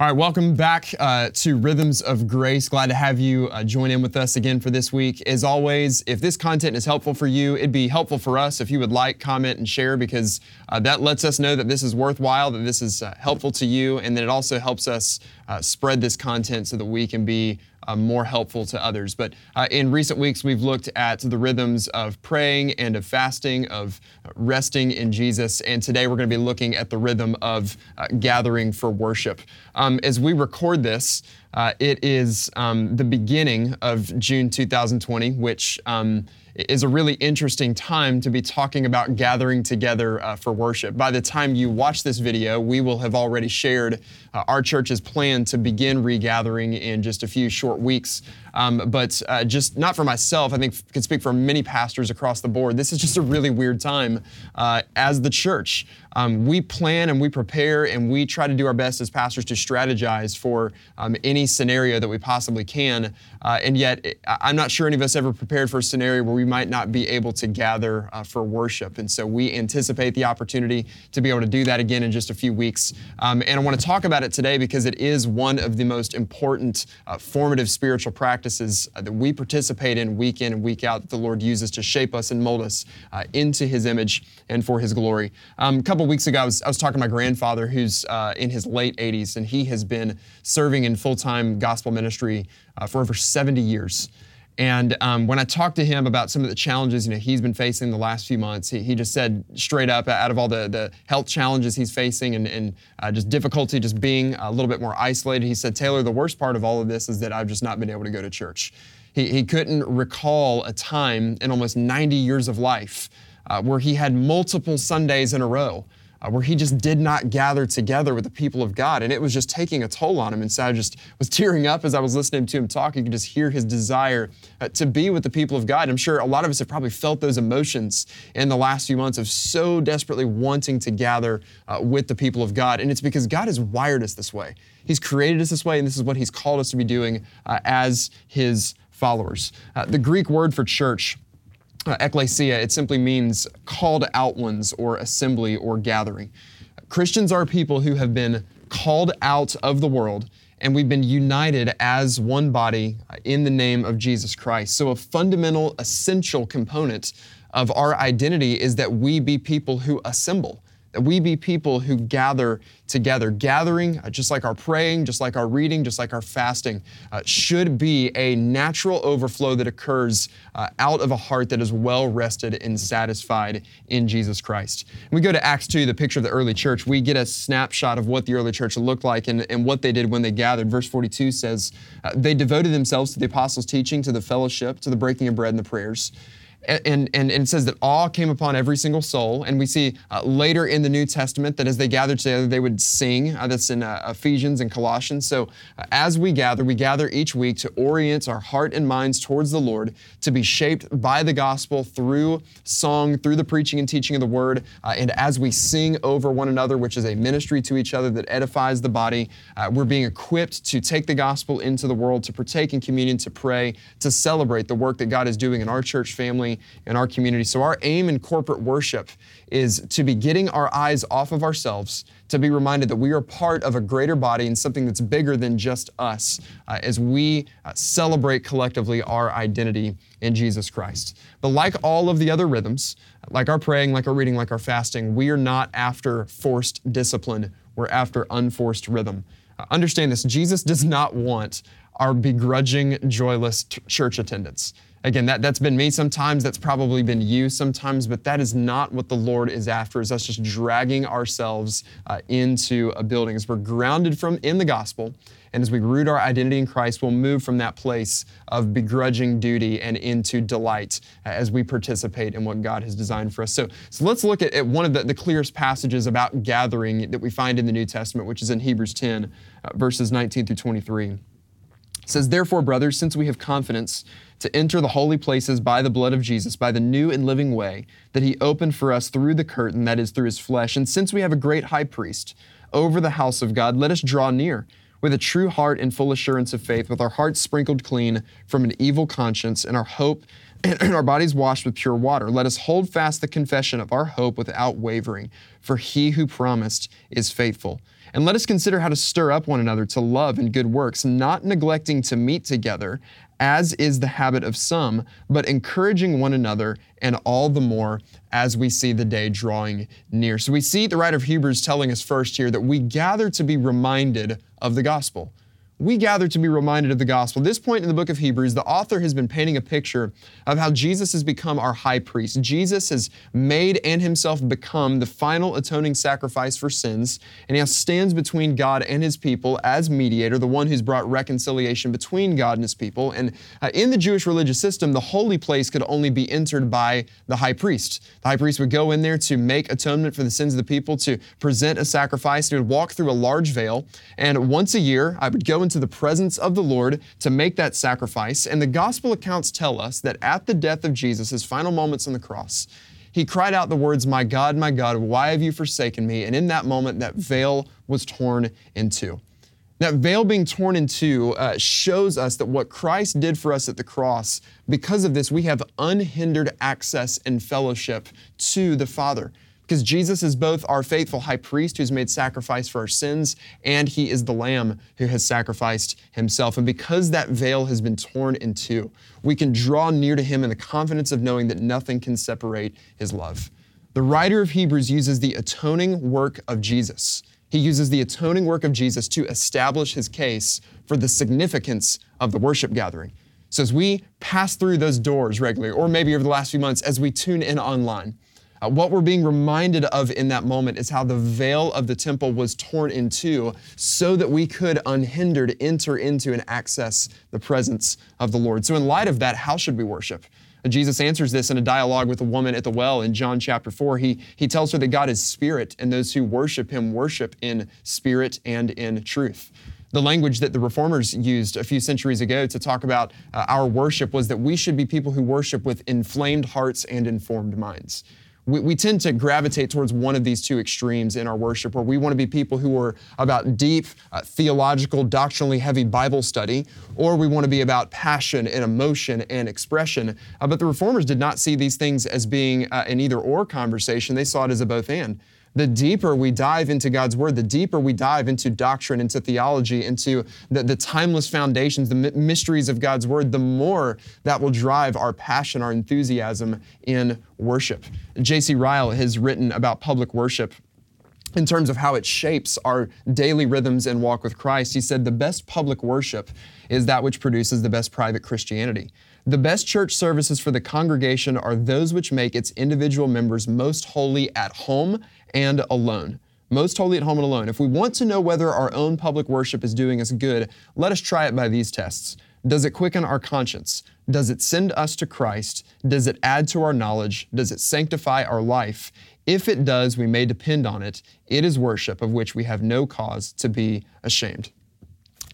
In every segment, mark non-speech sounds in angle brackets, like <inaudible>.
All right, welcome back uh, to Rhythms of Grace. Glad to have you uh, join in with us again for this week. As always, if this content is helpful for you, it'd be helpful for us if you would like, comment, and share because uh, that lets us know that this is worthwhile, that this is uh, helpful to you, and that it also helps us uh, spread this content so that we can be more helpful to others. But uh, in recent weeks, we've looked at the rhythms of praying and of fasting, of resting in Jesus. And today we're going to be looking at the rhythm of uh, gathering for worship. Um, as we record this, uh, it is um, the beginning of June 2020, which um, is a really interesting time to be talking about gathering together uh, for worship. By the time you watch this video, we will have already shared uh, our church's plan to begin regathering in just a few short weeks. Um, but uh, just not for myself, I think can speak for many pastors across the board. This is just a really weird time uh, as the church. Um, we plan and we prepare and we try to do our best as pastors to strategize for um, any scenario that we possibly can. Uh, and yet, I'm not sure any of us ever prepared for a scenario where we might not be able to gather uh, for worship. And so we anticipate the opportunity to be able to do that again in just a few weeks. Um, and I want to talk about it today because it is one of the most important uh, formative spiritual practices uh, that we participate in week in and week out that the Lord uses to shape us and mold us uh, into His image and for His glory. Um, a couple weeks ago, I was, I was, talking to my grandfather who's uh, in his late 80s, and he has been serving in full time gospel ministry uh, for over 70 years. And um, when I talked to him about some of the challenges you know he's been facing the last few months, he, he just said straight up, out of all the, the health challenges he's facing and, and uh, just difficulty just being a little bit more isolated, he said, Taylor, the worst part of all of this is that I've just not been able to go to church. He, he couldn't recall a time in almost 90 years of life uh, where he had multiple Sundays in a row uh, where he just did not gather together with the people of God. And it was just taking a toll on him. And so I just was <laughs> tearing up as I was listening to him talk. You could just hear his desire uh, to be with the people of God. I'm sure a lot of us have probably felt those emotions in the last few months of so desperately wanting to gather uh, with the people of God. And it's because God has wired us this way. He's created us this way, and this is what He's called us to be doing uh, as His followers. Uh, the Greek word for church uh, ecclesia, it simply means called out ones or assembly or gathering. Christians are people who have been called out of the world and we've been united as one body in the name of Jesus Christ. So, a fundamental, essential component of our identity is that we be people who assemble that we be people who gather together. Gathering, uh, just like our praying, just like our reading, just like our fasting, uh, should be a natural overflow that occurs uh, out of a heart that is well rested and satisfied in Jesus Christ. We go to Acts 2, the picture of the early church, we get a snapshot of what the early church looked like and, and what they did when they gathered. Verse 42 says, uh, They devoted themselves to the apostles' teaching, to the fellowship, to the breaking of bread and the prayers and, and, and, it says that awe came upon every single soul. And we see uh, later in the New Testament that as they gathered together, they would sing. Uh, that's in uh, Ephesians and Colossians. So uh, as we gather, we gather each week to orient our heart and minds towards the Lord, to be shaped by the gospel through song, through the preaching and teaching of the word. Uh, and as we sing over one another, which is a ministry to each other that edifies the body, uh, we're being equipped to take the gospel into the world, to partake in communion, to pray, to celebrate the work that God is doing in our church family in our community. So, our aim in corporate worship is to be getting our eyes off of ourselves, to be reminded that we are part of a greater body and something that's bigger than just us uh, as we uh, celebrate collectively our identity in Jesus Christ. But like all of the other rhythms, like our praying, like our reading, like our fasting, we are not after forced discipline, we're after unforced rhythm. Uh, understand this Jesus does not want our begrudging, joyless t- church attendance. Again, that, that's been me sometimes, that's probably been you sometimes, but that is not what the Lord is after, is us just dragging ourselves uh, into a building. As we're grounded from in the gospel, and as we root our identity in Christ, we'll move from that place of begrudging duty and into delight uh, as we participate in what God has designed for us. So, so let's look at, at one of the, the, clearest passages about gathering that we find in the New Testament, which is in Hebrews 10, uh, verses 19 through 23. It says, Therefore, brothers, since we have confidence, to enter the holy places by the blood of Jesus, by the new and living way that he opened for us through the curtain, that is, through his flesh. And since we have a great high priest over the house of God, let us draw near with a true heart and full assurance of faith, with our hearts sprinkled clean from an evil conscience and our hope <clears throat> and our bodies washed with pure water. Let us hold fast the confession of our hope without wavering, for he who promised is faithful. And let us consider how to stir up one another to love and good works, not neglecting to meet together, as is the habit of some, but encouraging one another, and all the more as we see the day drawing near. So we see the writer of Hebrews telling us first here that we gather to be reminded of the gospel we gather to be reminded of the gospel. At this point in the book of Hebrews, the author has been painting a picture of how Jesus has become our high priest. Jesus has made and himself become the final atoning sacrifice for sins, and he now stands between God and his people as mediator, the one who's brought reconciliation between God and his people. And uh, in the Jewish religious system, the holy place could only be entered by the high priest. The high priest would go in there to make atonement for the sins of the people, to present a sacrifice. He would walk through a large veil, and once a year, I would go into the presence of the Lord to make that sacrifice. And the gospel accounts tell us that at the death of Jesus, his final moments on the cross, he cried out the words, My God, my God, why have you forsaken me? And in that moment, that veil was torn in two. That veil being torn in two uh, shows us that what Christ did for us at the cross, because of this, we have unhindered access and fellowship to the Father because Jesus is both our faithful high priest who's made sacrifice for our sins, and he is the lamb who has sacrificed himself. And because that veil has been torn in two, we can draw near to him in the confidence of knowing that nothing can separate his love. The writer of Hebrews uses the atoning work of Jesus. He uses the atoning work of Jesus to establish his case for the significance of the worship gathering. So as we pass through those doors regularly, or maybe over the last few months as we tune in online, uh, what we're being reminded of in that moment is how the veil of the temple was torn in two so that we could unhindered enter into and access the presence of the Lord. So, in light of that, how should we worship? Jesus answers this in a dialogue with a woman at the well in John chapter 4. He, he tells her that God is spirit, and those who worship him worship in spirit and in truth. The language that the reformers used a few centuries ago to talk about uh, our worship was that we should be people who worship with inflamed hearts and informed minds we, we tend to gravitate towards one of these two extremes in our worship, where we want to be people who are about deep, uh, theological, doctrinally heavy Bible study, or we want to be about passion and emotion and expression. Uh, but the reformers did not see these things as being uh, an either or conversation, they saw it as a both and the deeper we dive into God's Word, the deeper we dive into doctrine, into theology, into the, the timeless foundations, the mysteries of God's Word, the more that will drive our passion, our enthusiasm in worship. J.C. Ryle has written about public worship in terms of how it shapes our daily rhythms and walk with Christ. He said, The best public worship is that which produces the best private Christianity. The best church services for the congregation are those which make its individual members most holy at home and alone. Most holy at home and alone. If we want to know whether our own public worship is doing us good, let us try it by these tests. Does it quicken our conscience? Does it send us to Christ? Does it add to our knowledge? Does it sanctify our life? If it does, we may depend on it. It is worship of which we have no cause to be ashamed.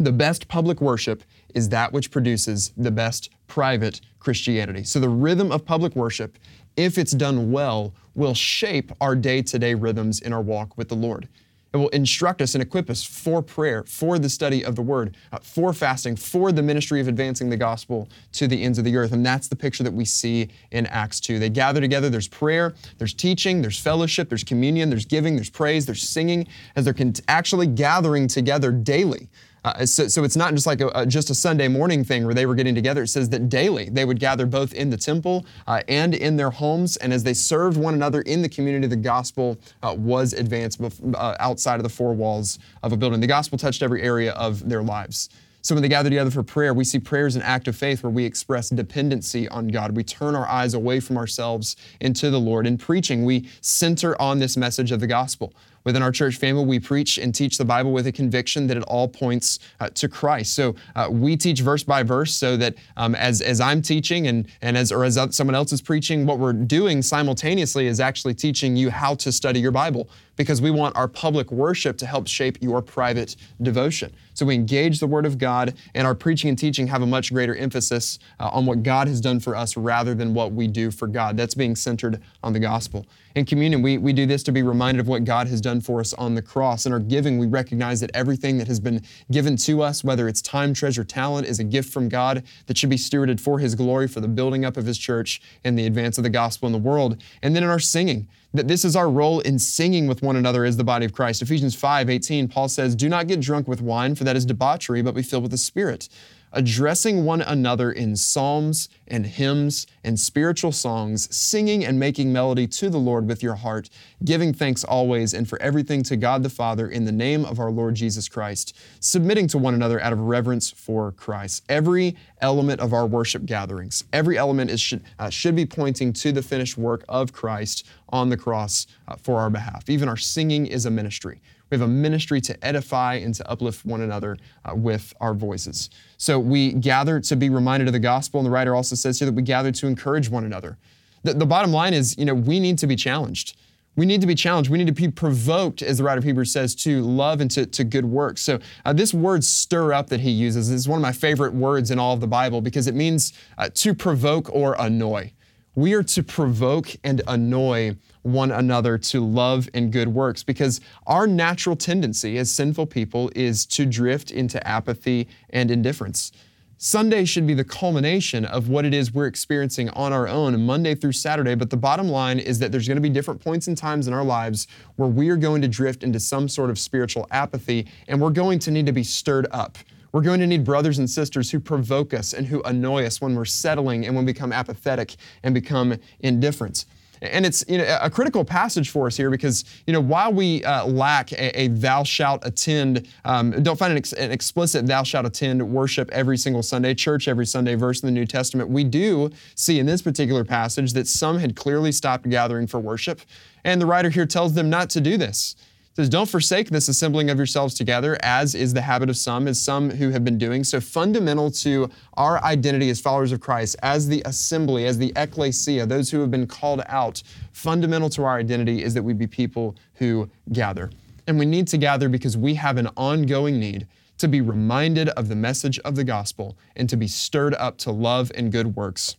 The best public worship is that which produces the best private Christianity. So the rhythm of public worship, if it's done well, will shape our day to day rhythms in our walk with the Lord. It will instruct us and equip us for prayer, for the study of the Word, uh, for fasting, for the ministry of advancing the gospel to the ends of the earth. And that's the picture that we see in Acts 2. They gather together, there's prayer, there's teaching, there's fellowship, there's communion, there's giving, there's praise, there's singing, as they're actually gathering together daily. Uh, so, so, it's not just like a, a, just a Sunday morning thing where they were getting together. It says that daily they would gather both in the temple uh, and in their homes, and as they served one another in the community, the gospel uh, was advanced bef- uh, outside of the four walls of a building. The gospel touched every area of their lives. So when they gather together for prayer, we see prayer as an act of faith where we express dependency on God. We turn our eyes away from ourselves into the Lord. In preaching, we center on this message of the gospel. Within our church family, we preach and teach the Bible with a conviction that it all points uh, to Christ. So uh, we teach verse by verse so that um, as, as I'm teaching and, and as, or as someone else is preaching, what we're doing simultaneously is actually teaching you how to study your Bible because we want our public worship to help shape your private devotion. So we engage the Word of God, and our preaching and teaching have a much greater emphasis uh, on what God has done for us rather than what we do for God. That's being centered on the gospel. In communion, we, we do this to be reminded of what God has done for us on the cross. In our giving, we recognize that everything that has been given to us, whether it's time, treasure, talent, is a gift from God that should be stewarded for His glory, for the building up of His church, and the advance of the gospel in the world. And then in our singing, that this is our role in singing with one another as the body of Christ. Ephesians 5 18, Paul says, Do not get drunk with wine, for that is debauchery, but be filled with the Spirit addressing one another in psalms and hymns and spiritual songs, singing and making melody to the Lord with your heart, giving thanks always and for everything to God the Father in the name of our Lord Jesus Christ, submitting to one another out of reverence for Christ. Every element of our worship gatherings, every element is, should, uh, should be pointing to the finished work of Christ on the cross uh, for our behalf. Even our singing is a ministry. We have a ministry to edify and to uplift one another uh, with our voices. So we gather to be reminded of the gospel, and the writer also says here that we gather to encourage one another. The, the bottom line is, you know, we need to be challenged. We need to be challenged. We need to be provoked, as the writer of Hebrews says, to love and to, to good works. So, uh, this word stir up that he uses is one of my favorite words in all of the Bible because it means uh, to provoke or annoy. We are to provoke and annoy one another to love and good works because our natural tendency as sinful people is to drift into apathy and indifference. Sunday should be the culmination of what it is we're experiencing on our own, Monday through Saturday. But the bottom line is that there's going to be different points and times in our lives where we are going to drift into some sort of spiritual apathy, and we're going to need to be stirred up. We're going to need brothers and sisters who provoke us and who annoy us when we're settling and when we become apathetic and become indifferent. And it's you know, a critical passage for us here because you know while we uh, lack a, a, thou shalt attend, um, don't find an, ex- an, explicit thou shalt attend worship every single Sunday, church every Sunday verse in the New Testament, we do see in this particular passage that some had clearly stopped gathering for worship, and the writer here tells them not to do this says, Don't forsake this assembling of yourselves together, as is the habit of some, as some who have been doing. So, fundamental to our identity as followers of Christ, as the assembly, as the ecclesia, those who have been called out, fundamental to our identity is that we be people who gather. And we need to gather because we have an ongoing need to be reminded of the message of the gospel and to be stirred up to love and good works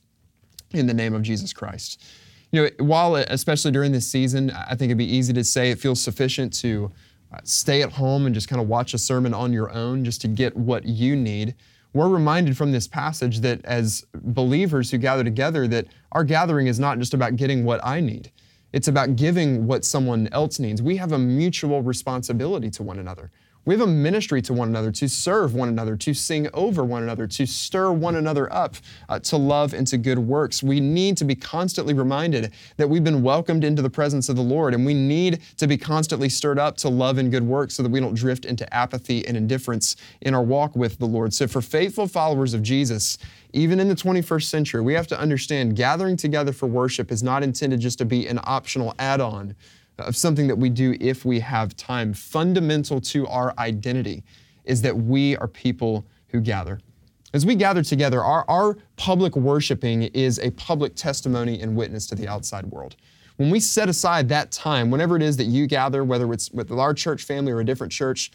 in the name of Jesus Christ you know, while especially during this season, I think it'd be easy to say it feels sufficient to uh, stay at home and just kind of watch a sermon on your own just to get what you need. We're reminded from this passage that as believers who gather together, that our gathering is not just about getting what I need. It's about giving what someone else needs. We have a mutual responsibility to one another. We have a ministry to one another, to serve one another, to sing over one another, to stir one another up uh, to love and to good works. We need to be constantly reminded that we've been welcomed into the presence of the Lord, and we need to be constantly stirred up to love and good works so that we don't drift into apathy and indifference in our walk with the Lord. So, for faithful followers of Jesus, even in the 21st century, we have to understand gathering together for worship is not intended just to be an optional add on of something that we do if we have time. Fundamental to our identity is that we are people who gather. As we gather together, our, our public worshiping is a public testimony and witness to the outside world. When we set aside that time, whenever it is that you gather, whether it's with our church family or a different church,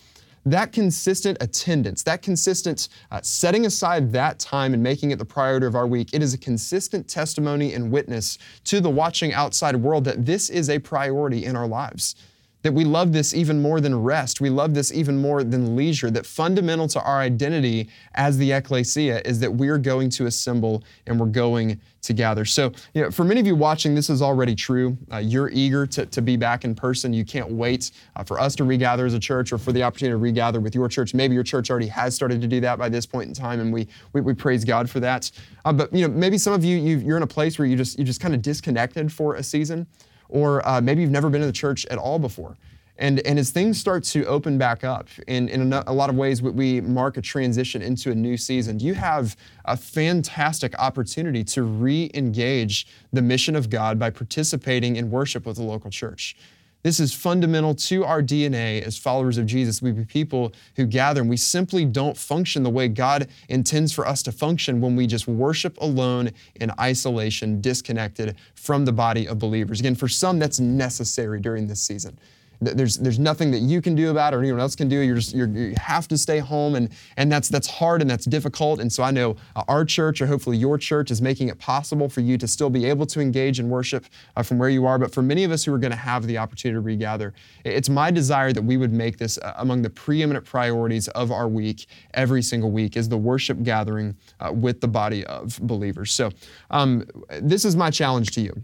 that consistent attendance, that consistent uh, setting aside that time and making it the priority of our week, it is a consistent testimony and witness to the watching outside world that this is a priority in our lives that we love this even more than rest. We love this even more than leisure. That fundamental to our identity as the ecclesia is that we're going to assemble and we're going to gather. So, you know, for many of you watching, this is already true. Uh, you're eager to, to be back in person. You can't wait uh, for us to regather as a church or for the opportunity to regather with your church. Maybe your church already has started to do that by this point in time, and we, we, we praise God for that. Uh, but, you know, maybe some of you, you are in a place where you just, you just kind of disconnected for a season or uh, maybe you've never been to the church at all before. And, and as things start to open back up, in, a lot of ways, we mark a transition into a new season. You have a fantastic opportunity to re engage the mission of God by participating in worship with the local church. This is fundamental to our DNA as followers of Jesus. We be people who gather, and we simply don't function the way God intends for us to function when we just worship alone in isolation, disconnected from the body of believers. Again, for some, that's necessary during this season. There's, there's nothing that you can do about it or anyone else can do. You're just, you're, you have to stay home, and, and that's, that's hard and that's difficult. And so I know uh, our church, or hopefully your church, is making it possible for you to still be able to engage in worship uh, from where you are. But for many of us who are going to have the opportunity to regather, it's my desire that we would make this uh, among the preeminent priorities of our week, every single week, is the worship gathering uh, with the body of believers. So um, this is my challenge to you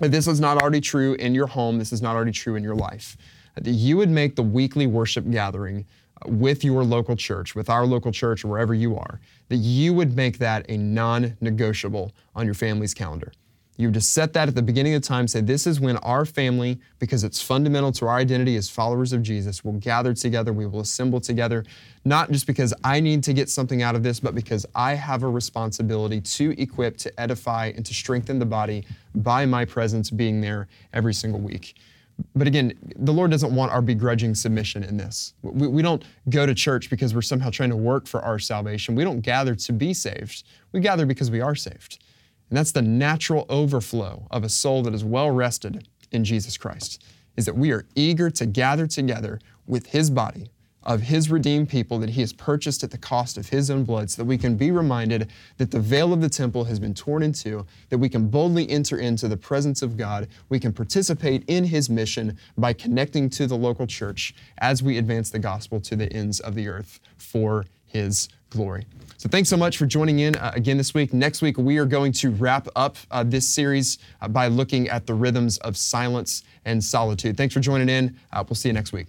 if this is not already true in your home, this is not already true in your life, that you would make the weekly worship gathering uh, with your local church, with our local church, wherever you are, that you would make that a non negotiable on your family's calendar. You just set that at the beginning of time, say, This is when our family, because it's fundamental to our identity as followers of Jesus, will gather together, we will assemble together, not just because I need to get something out of this, but because I have a responsibility to equip, to edify, and to strengthen the body by my presence being there every single week. But again, the Lord doesn't want our begrudging submission in this. We, we, don't go to church because we're somehow trying to work for our salvation. We don't gather to be saved. We gather because we are saved. And that's the natural overflow of a soul that is well rested in Jesus Christ, is that we are eager to gather together with His body of His redeemed people that He has purchased at the cost of His own blood, so that we can be reminded that the veil of the temple has been torn in two, that we can boldly enter into the presence of God. We can participate in His mission by connecting to the local church as we advance the gospel to the ends of the earth for His glory. So thanks so much for joining in uh, again this week. Next week, we are going to wrap up uh, this series uh, by looking at the rhythms of silence and solitude. Thanks for joining in. Uh, we'll see you next week.